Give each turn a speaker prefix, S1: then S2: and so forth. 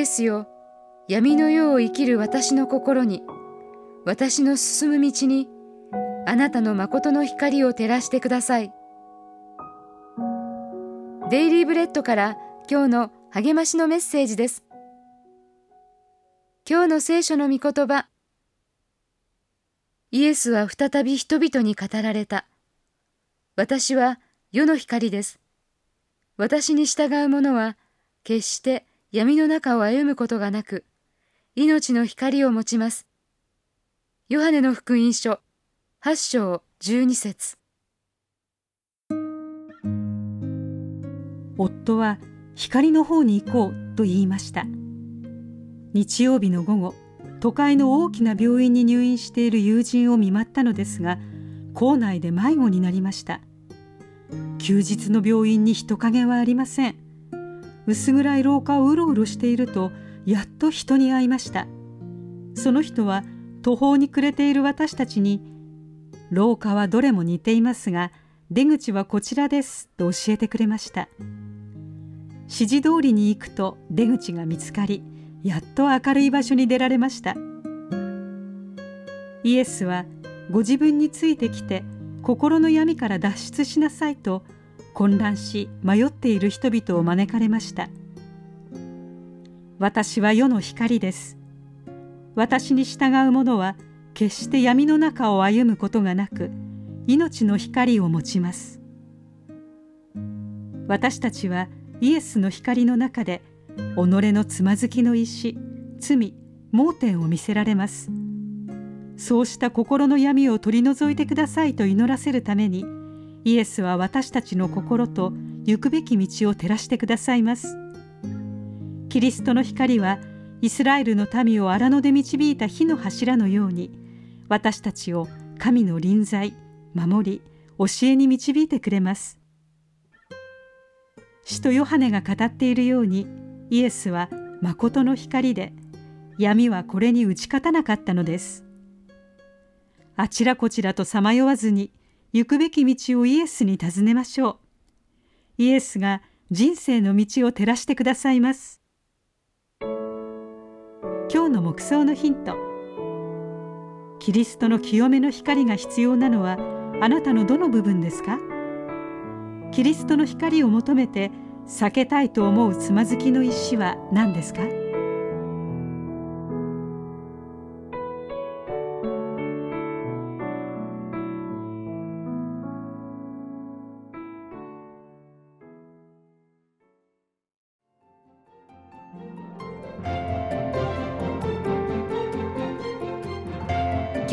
S1: エスよ。闇の世を生きる私の心に私の進む道にあなたの誠の光を照らしてください。デイリーブレッドから今日の励ましのメッセージです。今日の聖書の御言葉。イエスは再び人々に語られた。私は世の光です。私に従う者は決して闇の中を歩むことがなく命の光を持ちます。ヨハネの福音書8章12節。
S2: 夫は光の方に行こうと言いました。日曜日の午後都会の大きな病院に入院している友人を見舞ったのですが校内で迷子になりました。休日の病院に人影はありません。薄暗い廊下をうろうろしているとやっと人に会いました。その人は途方に暮れている私たちに「廊下はどれも似ていますが出口はこちらです」と教えてくれました。指示通りに行くと出口が見つかりやっと明るい場所に出られました。イエスはご自分についてきて心の闇から脱出しなさいと混乱し迷っている人々を招かれました。私は世の光です。私に従う者は決して闇の中を歩むことがなく命の光を持ちます。私たちはイエスの光の中で己のつまずきの石罪盲点を見せられます。そうした心の闇を取り除いてくださいと祈らせるためにイエスは私たちの心と行くべき道を照らしてくださいます。キリストの光はイスラエルの民を荒野で導いた火の柱のように私たちを神の臨在守り教えに導いてくれます。使徒ヨハネが語っているようにイエスは誠の光で闇はこれに打ち勝たなかったのです。あちらこちらとさまよわずに行くべき道をイエスに尋ねましょう。イエスが人生の道を照らしてくださいます。今日の目想のヒント。キリストの清めの光が必要なのはあなたのどの部分ですか？キリストの光を求めて避けたいと思うつまずきの石は何ですか？